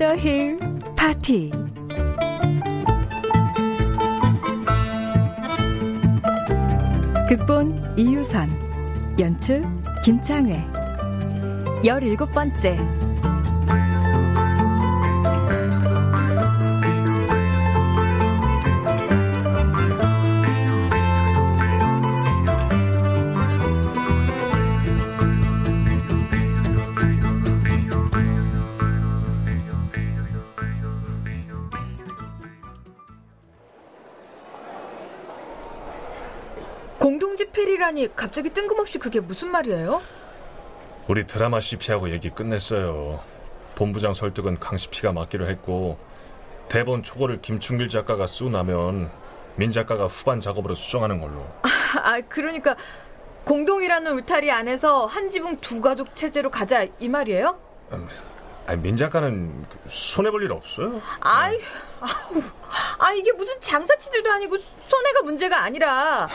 더 힐 파티. 극본 이유선 연출 김창회. 열일곱 번째 공동집필이라니 갑자기 뜬금없이 그게 무슨 말이에요? 우리 드라마 CP하고 얘기 끝냈어요. 본부장 설득은 강 CP가 맡기로 했고 대본 초고를 김충길 작가가 쓰고 나면 민 작가가 후반 작업으로 수정하는 걸로. 아, 그러니까 공동이라는 울타리 안에서 한 지붕 두 가족 체제로 가자 이 말이에요? 아니, 민 작가는 손해 볼 일 없어요. 아이, 아우, 아 이게 무슨 장사치들도 아니고 손해가 문제가 아니라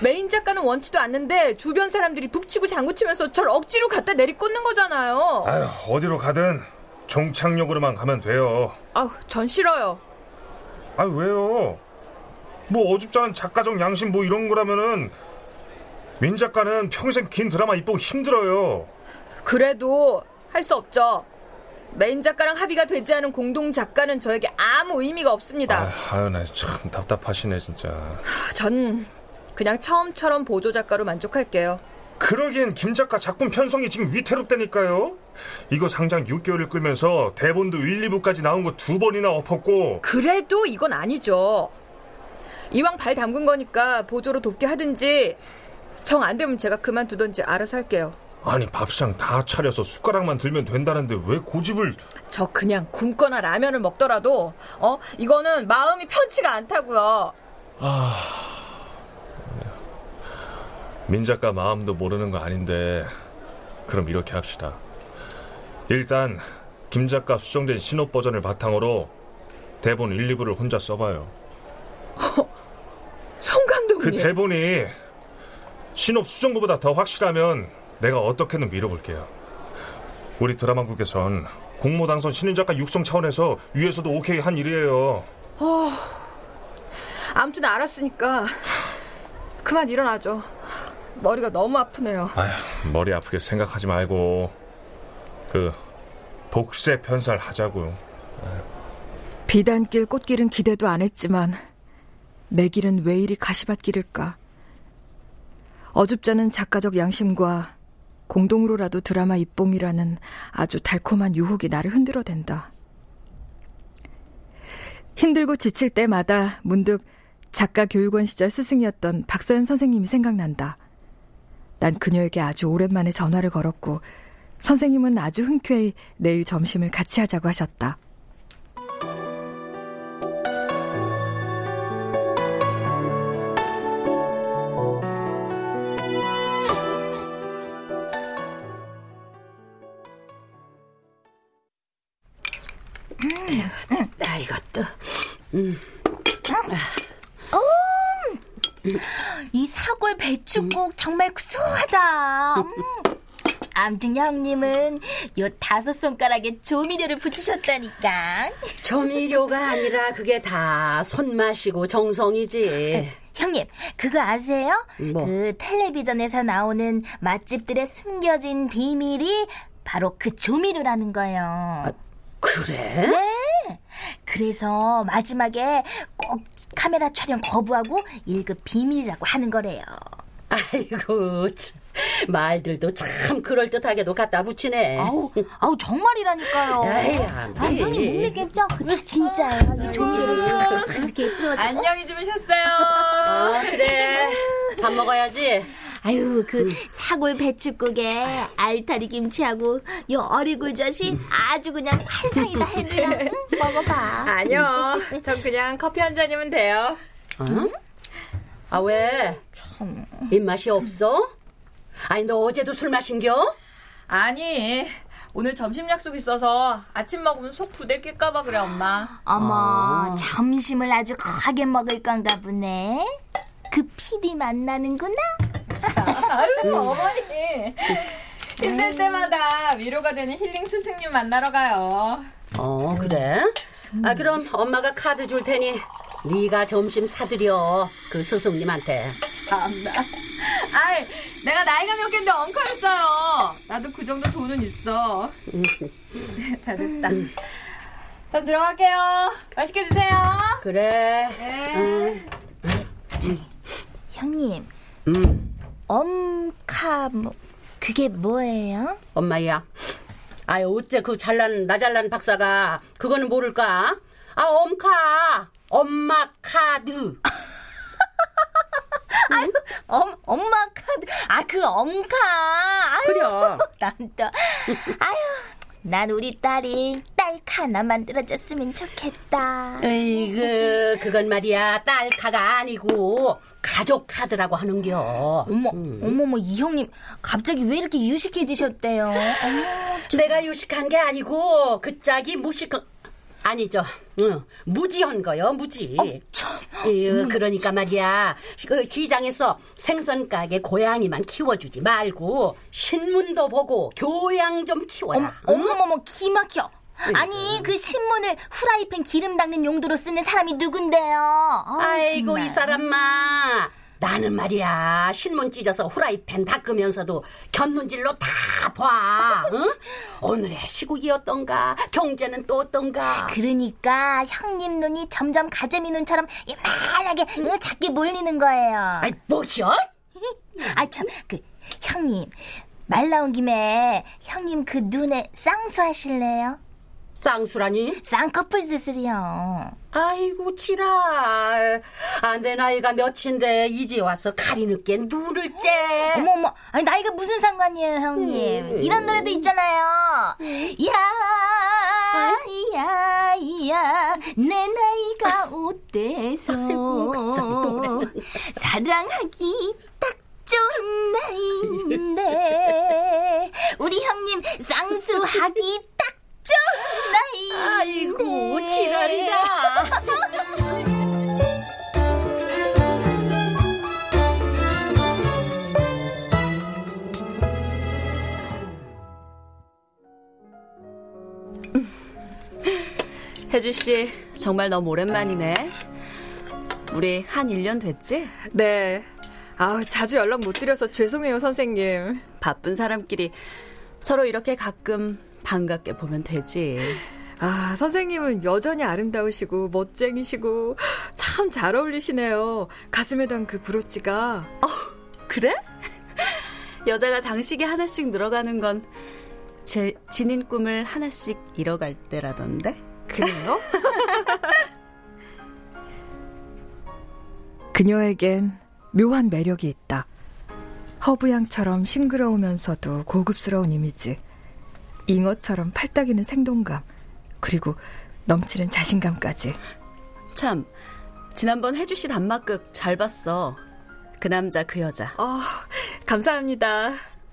메인 작가는 원치도 않는데 주변 사람들이 북치고 장구치면서 절 억지로 갖다 내리꽂는 거잖아요. 아유, 어디로 가든 종착역으로만 가면 돼요. 아우, 전 싫어요. 아 왜요? 뭐 어줍잖은 작가적 양심 뭐 이런 거라면은 민 작가는 평생 긴 드라마 이쁘고 힘들어요. 그래도 할 수 없죠. 메인 작가랑 합의가 되지 않은 공동 작가는 저에게 아무 의미가 없습니다. 아유, 나참 답답하시네 진짜. 전 그냥 처음처럼 보조 작가로 만족할게요. 그러기엔 김 작가 작품 편성이 지금 위태롭다니까요. 이거 상장 6개월을 끌면서 대본도 1, 2부까지 나온 거 두 번이나 엎었고. 그래도 이건 아니죠. 이왕 발 담근 거니까 보조로 돕게 하든지 정 안 되면 제가 그만두든지 알아서 할게요. 아니 밥상 다 차려서 숟가락만 들면 된다는데 왜 고집을 저 그냥 굶거나 라면을 먹더라도 어 이거는 마음이 편치가 않다고요. 민 작가 마음도 모르는 거 아닌데 그럼 이렇게 합시다. 일단 김 작가 수정된 신호 버전을 바탕으로 대본 1, 2부를 혼자 써봐요. 송그 감독님. 대본이 신업 수정부보다 더 확실하면 내가 어떻게든 밀어볼게요. 우리 드라마국에선 공모당선 신인 작가 육성 차원에서 위에서도 오케이 한 일이에요. 아무튼 알았으니까 그만 일어나죠. 머리가 너무 아프네요. 아휴, 머리 아프게 생각하지 말고 그 복세 편살 하자고요. 비단길 꽃길은 기대도 안 했지만 내 길은 왜 이리 가시밭길일까? 어줍잖은 작가적 양심과 공동으로라도 드라마 입봉이라는 아주 달콤한 유혹이 나를 흔들어댄다. 힘들고 지칠 때마다 문득 작가 교육원 시절 스승이었던 박서연 선생님이 생각난다. 난 그녀에게 아주 오랜만에 전화를 걸었고 선생님은 아주 흔쾌히 내일 점심을 같이 하자고 하셨다. 음. 이 사골 배추국 정말 구수하다. 음. 암튼 형님은 요 다섯 손가락에 조미료를 붙이셨다니까. 조미료가 아니라 그게 다 손맛이고 정성이지. 형님, 그거 아세요? 뭐? 그 텔레비전에서 나오는 맛집들의 숨겨진 비밀이 바로 그 조미료라는 거예요. 그래? 네. 그래서 마지막에 꼭 카메라 촬영 거부하고 1급 비밀이라고 하는 거래요. 아이고, 참. 말들도 참 그럴듯하게도 갖다 붙이네. 아우, 아우 정말이라니까요. 에이, 안 돼. 아, 형님 못 믿겠죠? 그거 다 진짜예요. 이 조미료를 이렇게 뿌려서. 안녕히 주무셨어요. 어, 그래. 밥 먹어야지. 아유, 그 사골 배추국에 알타리 김치하고 요 어리굴젓이 아주 그냥 환상이다 해줘요. 응? 먹어봐. 아니요. 전 그냥 커피 한 잔이면 돼요. 어? 아, 왜? 입맛이 없어? 아니, 너 어제도 술 마신겨? 아니, 오늘 점심 약속 있어서 아침 먹으면 속 부대낄까봐 그래, 엄마. 어머, 점심을 아주 거하게 먹을 건가 보네. 그 PD 만나는구나. 아유, 어머니. 힘들 때마다 위로가 되는 힐링 스승님 만나러 가요. 어, 그래? 아, 그럼 엄마가 카드 줄 테니 네가 점심 사드려. 그 스승님한테. 참나. 아이, 내가 나이가 몇 갠데 엉커였어요. 나도 그 정도 돈은 있어. 다 됐다. 전 들어갈게요. 맛있게 드세요. 그래. 네. 형님, 음, 엄카 뭐 그게 뭐예요? 엄마야. 아유, 어째 그 잘난, 나 잘난 박사가 그거는 모를까? 아, 엄카. 엄마 카드. 아유, 엄, 엄마 카드. 아, 그 엄카. 아유, 그래. 난 또. 아유, 난 우리 딸이 딸카 하나 만들어줬으면 좋겠다. 에이그, 그건 말이야. 딸카가 아니고 가족 카드라고 하는겨. 어머, 어머머, 이 형님, 갑자기 왜 이렇게 유식해지셨대요? 어머, 내가 유식한 게 아니고 그 짝이 무식 아니죠. 응, 무지한 거요, 무지. 예, 그러니까 말이야. 그 시장에서 생선 가게 고양이만 키워주지 말고 신문도 보고 교양 좀 키워라. 어머, 어머머머, 기막혀. 아니, 그 신문을 후라이팬 기름 닦는 용도로 쓰는 사람이 누군데요? 아우, 아이고 정말. 이 사람마. 나는 말이야 신문 찢어서 후라이팬 닦으면서도 견눈질로 다 봐. 응? 오늘의 시국이었던가 경제는 또 어떤가. 그러니까 형님 눈이 점점 가재미 눈처럼 이만하게 응, 작게 몰리는 거예요. 아이 뭐셔? 아 참, 그 형님 말 나온 김에 형님 그 눈에 쌍수 하실래요? 쌍수라니? 쌍꺼풀 수술이요. 아이고 지랄. 아, 내 나이가 몇인데 이제 와서 가리 늦게 눈을 째. 어머 어머, 아니 나이가 무슨 상관이에요, 형님? 이런 노래도 있잖아요. 야, 야, 야, 내 나이가 어때서 사랑하기 딱 좋은 나이인데 우리 형님 쌍수하기 아이고 지랄이다. 혜주 씨, 정말 너무 오랜만이네. 우리 한 1년 됐지? 네. 아우, 자주 연락 못 드려서 죄송해요, 선생님. 바쁜 사람끼리 서로 이렇게 가끔 반갑게 보면 되지. 아, 선생님은 여전히 아름다우시고 멋쟁이시고 참 잘 어울리시네요. 가슴에 단 그 브로치가 그래? 여자가 장식이 하나씩 늘어가는 건 제 지닌 꿈을 하나씩 잃어갈 때라던데? 그래요? 그녀에겐 묘한 매력이 있다. 허브향처럼 싱그러우면서도 고급스러운 이미지. 잉어처럼 팔딱이는 생동감. 그리고 넘치는 자신감까지. 참, 지난번 혜주 씨 단막극 잘 봤어. 그 남자, 그 여자. 어, 감사합니다.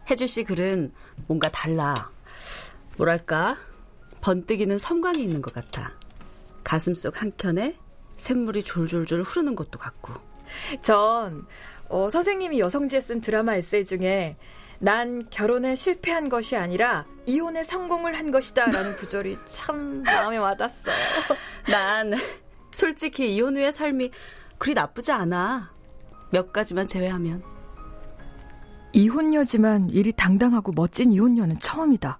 혜주 씨 글은 뭔가 달라. 뭐랄까, 번뜩이는 섬광이 있는 것 같아. 가슴 속 한켠에 샘물이 졸졸졸 흐르는 것도 같고. 전 어, 선생님이 여성지에 쓴 드라마 에세이 중에 난 결혼에 실패한 것이 아니라 이혼에 성공을 한 것이다라는 구절이 참 마음에 와닿았어요. 난 솔직히 이혼 후의 삶이 그리 나쁘지 않아. 몇 가지만 제외하면. 이혼녀지만 일이 당당하고 멋진 이혼녀는 처음이다.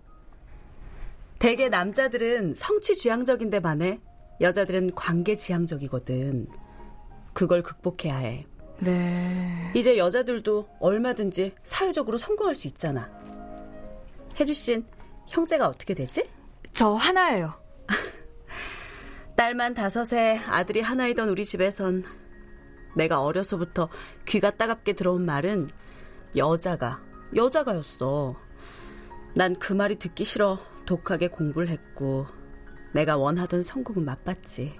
대개 남자들은 성취 지향적인데 반해 여자들은 관계 지향적이거든. 그걸 극복해야 해. 네. 이제 여자들도 얼마든지 사회적으로 성공할 수 있잖아. 혜주 씨는 형제가 어떻게 되지? 저 하나예요. 딸만 다섯에 아들이 하나이던 우리 집에선 내가 어려서부터 귀가 따갑게 들어온 말은 여자가, 여자가였어. 난 그 말이 듣기 싫어 독하게 공부를 했고 내가 원하던 성공은 맛봤지.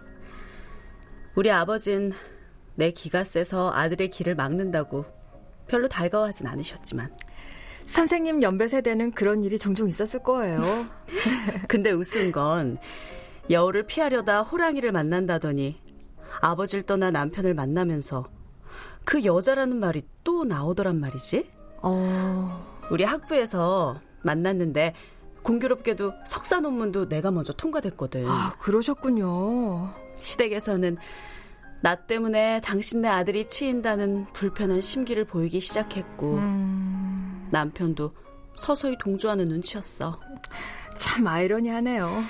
우리 아버진 내 기가 세서 아들의 길을 막는다고 별로 달가워하진 않으셨지만 선생님 연배 세대는 그런 일이 종종 있었을 거예요. 근데 우스운 건 여우를 피하려다 호랑이를 만난다더니 아버지를 떠나 남편을 만나면서 그 여자라는 말이 또 나오더란 말이지. 어... 우리 학부에서 만났는데 공교롭게도 석사 논문도 내가 먼저 통과됐거든. 아, 그러셨군요. 시댁에서는 나 때문에 당신네 아들이 치인다는 불편한 심기를 보이기 시작했고 음... 남편도 서서히 동조하는 눈치였어. 참 아이러니하네요.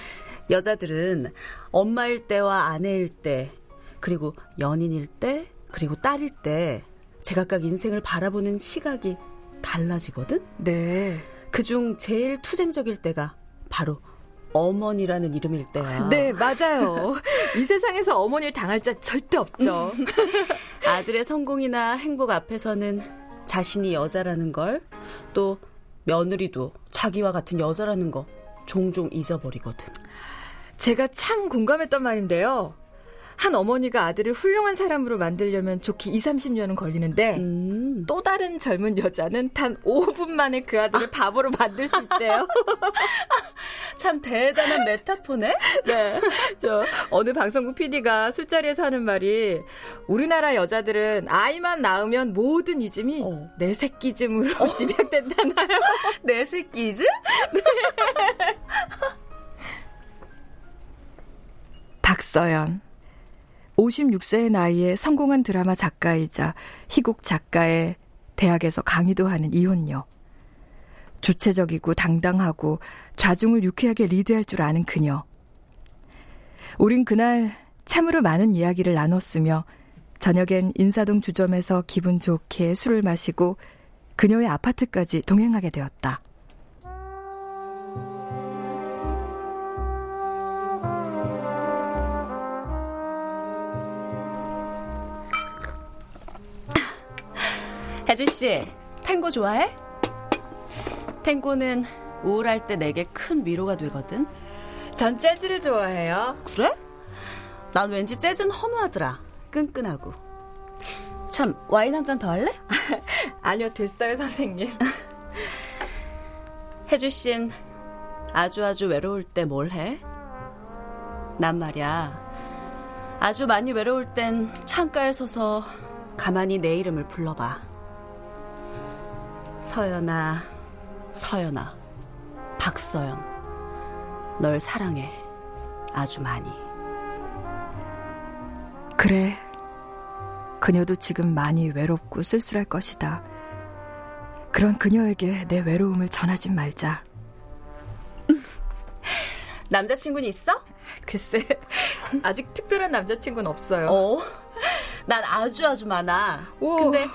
여자들은 엄마일 때와 아내일 때 그리고 연인일 때 그리고 딸일 때 제각각 인생을 바라보는 시각이 달라지거든? 네. 그중 제일 투쟁적일 때가 바로 어머니라는 이름일 때야. 네, 맞아요. 이 세상에서 어머니를 당할 자 절대 없죠. 아들의 성공이나 행복 앞에서는 자신이 여자라는 걸, 또 며느리도 자기와 같은 여자라는 거 종종 잊어버리거든. 제가 참 공감했던 말인데요. 한 어머니가 아들을 훌륭한 사람으로 만들려면 좋게 2, 30년은 걸리는데 음. 또 다른 젊은 여자는 단 5분 만에 그 아들을 바보로 만들 수 있대요. 참 대단한 메타포네. 네. 저 어느 방송국 PD가 술자리에서 하는 말이 우리나라 여자들은 아이만 낳으면 모든 이즘이 어. 내 새끼즘으로 어. 집약된다나요? 내 새끼즘? 네. 박서연 56세의 나이에 성공한 드라마 작가이자 희곡 작가의 대학에서 강의도 하는 이혼녀. 주체적이고 당당하고 좌중을 유쾌하게 리드할 줄 아는 그녀. 우린 그날 참으로 많은 이야기를 나눴으며 저녁엔 인사동 주점에서 기분 좋게 술을 마시고 그녀의 아파트까지 동행하게 되었다. 혜주 씨, 탱고 좋아해? 탱고는 우울할 때 내게 큰 위로가 되거든. 전 재즈를 좋아해요. 그래? 난 왠지 재즈는 허무하더라. 끈끈하고. 참, 와인 한 잔 더 할래? 아니요, 됐어요, 선생님. 혜주 씨는 아주 아주 외로울 때 뭘 해? 난 말이야. 아주 많이 외로울 땐 창가에 서서 가만히 내 이름을 불러봐. 서연아, 서연아, 박서연. 널 사랑해. 아주 많이. 그래. 그녀도 지금 많이 외롭고 쓸쓸할 것이다. 그런 그녀에게 내 외로움을 전하진 말자. 남자친구는 있어? 글쎄, 아직 특별한 남자친구는 없어요. 어? 난 아주 아주 많아. 오. 근데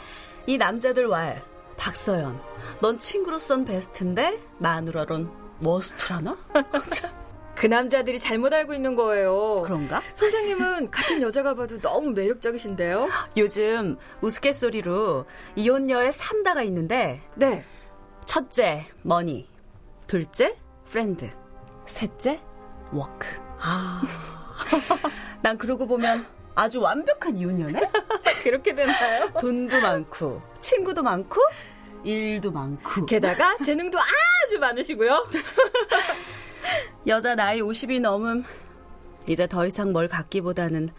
이 남자들 왈, 박서연, 넌 친구로선 베스트인데 마누라론 worst라나? 그 남자들이 잘못 알고 있는 거예요. 그런가? 선생님은 같은 여자가 봐도 너무 매력적이신데요? 요즘 우스갯소리로 이혼녀의 3다가 있는데 네. 첫째, money. 둘째, friend. 셋째, work. 아. 난 그러고 보면 아주 완벽한 이혼녀네? 그렇게 되나요? 돈도 많고, 친구도 많고, 일도 많고. 게다가 재능도 아주 많으시고요. 여자 나이 50이 넘음 이제 더 이상 뭘 갖기보다는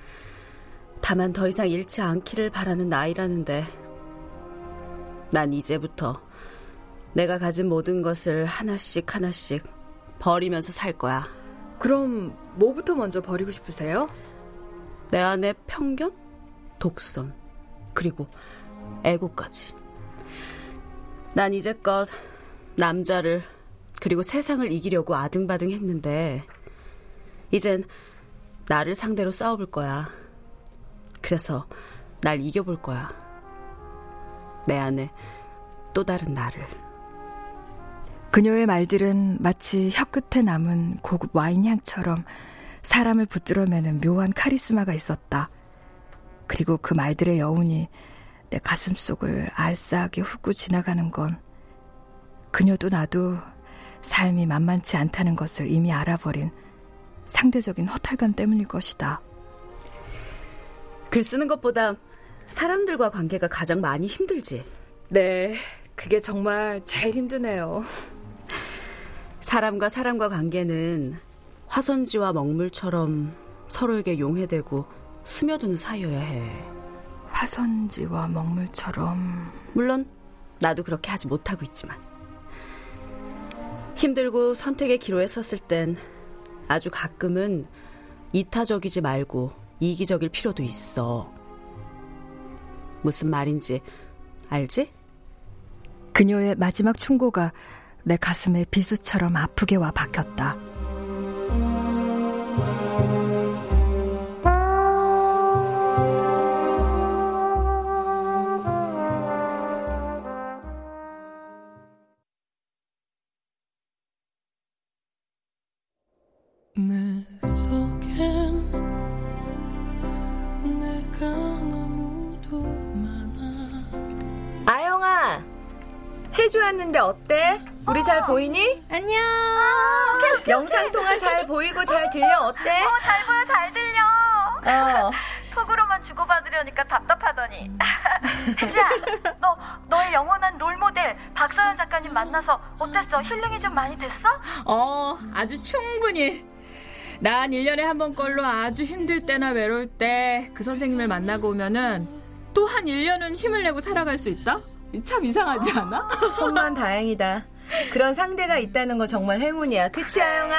다만 더 이상 잃지 않기를 바라는 나이라는데 난 이제부터 내가 가진 모든 것을 하나씩 하나씩 버리면서 살 거야. 그럼 뭐부터 먼저 버리고 싶으세요? 내 안에 편견, 독선, 그리고 애고까지. 난 이제껏 남자를 그리고 세상을 이기려고 아등바등 했는데 이젠 나를 상대로 싸워볼 거야. 그래서 날 이겨볼 거야. 내 안에 또 다른 나를. 그녀의 말들은 마치 혀끝에 남은 고급 와인 향처럼 사람을 붙들어매는 묘한 카리스마가 있었다. 그리고 그 말들의 여운이 내 가슴 속을 알싸하게 훑고 지나가는 건 그녀도 나도 삶이 만만치 않다는 것을 이미 알아버린 상대적인 허탈감 때문일 것이다. 글 쓰는 것보다 사람들과 관계가 가장 많이 힘들지. 네, 그게 정말 제일 힘드네요. 사람과 사람과 관계는 화선지와 먹물처럼 서로에게 용해되고 스며드는 사이여야 해. 화선지와 먹물처럼. 물론 나도 그렇게 하지 못하고 있지만. 힘들고 선택의 기로에 섰을 땐 아주 가끔은 이타적이지 말고 이기적일 필요도 있어. 무슨 말인지 알지? 그녀의 마지막 충고가 내 가슴에 비수처럼 아프게 와 박혔다. 해주 왔는데 어때? 우리 잘 어. 보이니? 안녕. 영상 통화 잘 보이고 잘 들려 어때? 어, 잘 보여, 잘 들려. 어. 톡으로만 주고받으려니까 답답하더니. 혜지야, 너, 너의 영원한 롤모델 박서연 작가님 만나서 어땠어? 힐링이 좀 많이 됐어? 어, 아주 충분히. 난 1년에 한번 걸로 아주 힘들 때나 외로울 때 그 선생님을 만나고 오면은 또 한 1년은 힘을 내고 살아갈 수 있다? 참 이상하지 않아? 천만 다행이다. 그런 상대가 있다는 거 정말 행운이야. 그치, 아영아?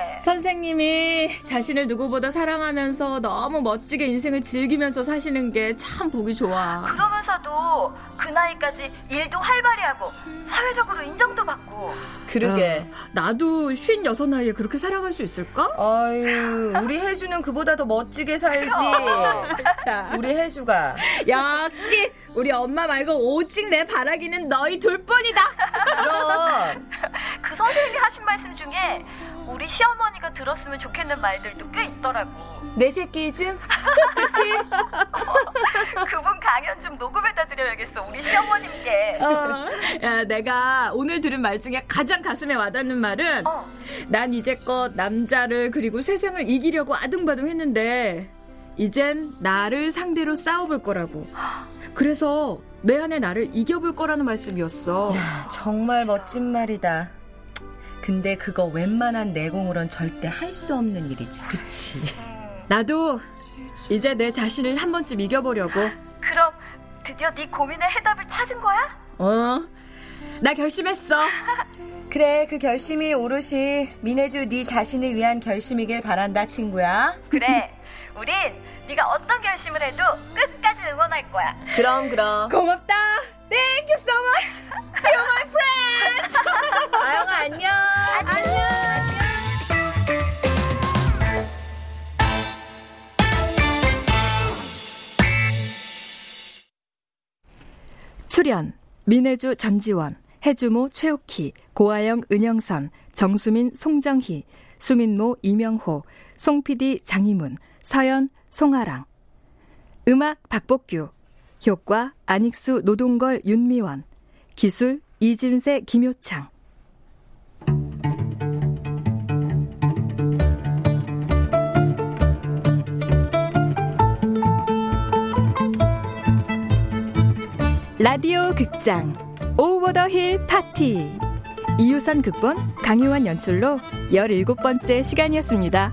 네. 선생님이 자신을 누구보다 사랑하면서 너무 멋지게 인생을 즐기면서 사시는 게 참 보기 좋아. 그러면서도 그 나이까지 일도 활발히 하고 사회적으로 인정도 받고. 그러게. 아, 나도 쉰 여섯 나이에 그렇게 살아갈 수 있을까? 아유, 우리 혜주는 그보다 더 멋지게 살지. 자, 우리 혜주가. 역시 우리 엄마 말고 오직 내 바라기는 너희 둘뿐이다. 그럼. 그 선생님이 하신 말씀 중에 우리 시어머니가 들었으면 좋겠는 말들도 꽤 있더라고. 내 새끼즘? 그치? 그분 강연 좀 녹음해다 드려야겠어. 우리 시어머님께. 어. 야, 내가 오늘 들은 말 중에 가장 가슴에 와닿는 말은 어. 난 이제껏 남자를 그리고 세상을 이기려고 아둥바둥 했는데 이젠 나를 상대로 싸워볼 거라고. 그래서 내 안에 나를 이겨볼 거라는 말씀이었어. 야, 정말 멋진 말이다. 근데 그거 웬만한 내공으론 절대 할 수 없는 일이지. 그치? 나도 이제 내 자신을 한 번쯤 이겨보려고. 그럼 드디어 네 고민의 해답을 찾은 거야? 어, 나 결심했어. 그래, 그 결심이 오롯이 민혜주 네 자신을 위한 결심이길 바란다, 친구야. 그래. 우린 네가 어떤 결심을 해도 끝까지 응원할 거야. 그럼, 그럼. 고맙다. 출연 민혜주 전지원, 해주모 최욱희, 고아영 은영선, 정수민 송정희, 수민모 이명호, 송PD 장희문, 서연 송아랑. 음악 박복규 효과 안익수 노동걸 윤미원. 기술 이진세 김효창 라디오 극장 over the hill party 이유선 극본 강유원 연출로 17번째 시간이었습니다.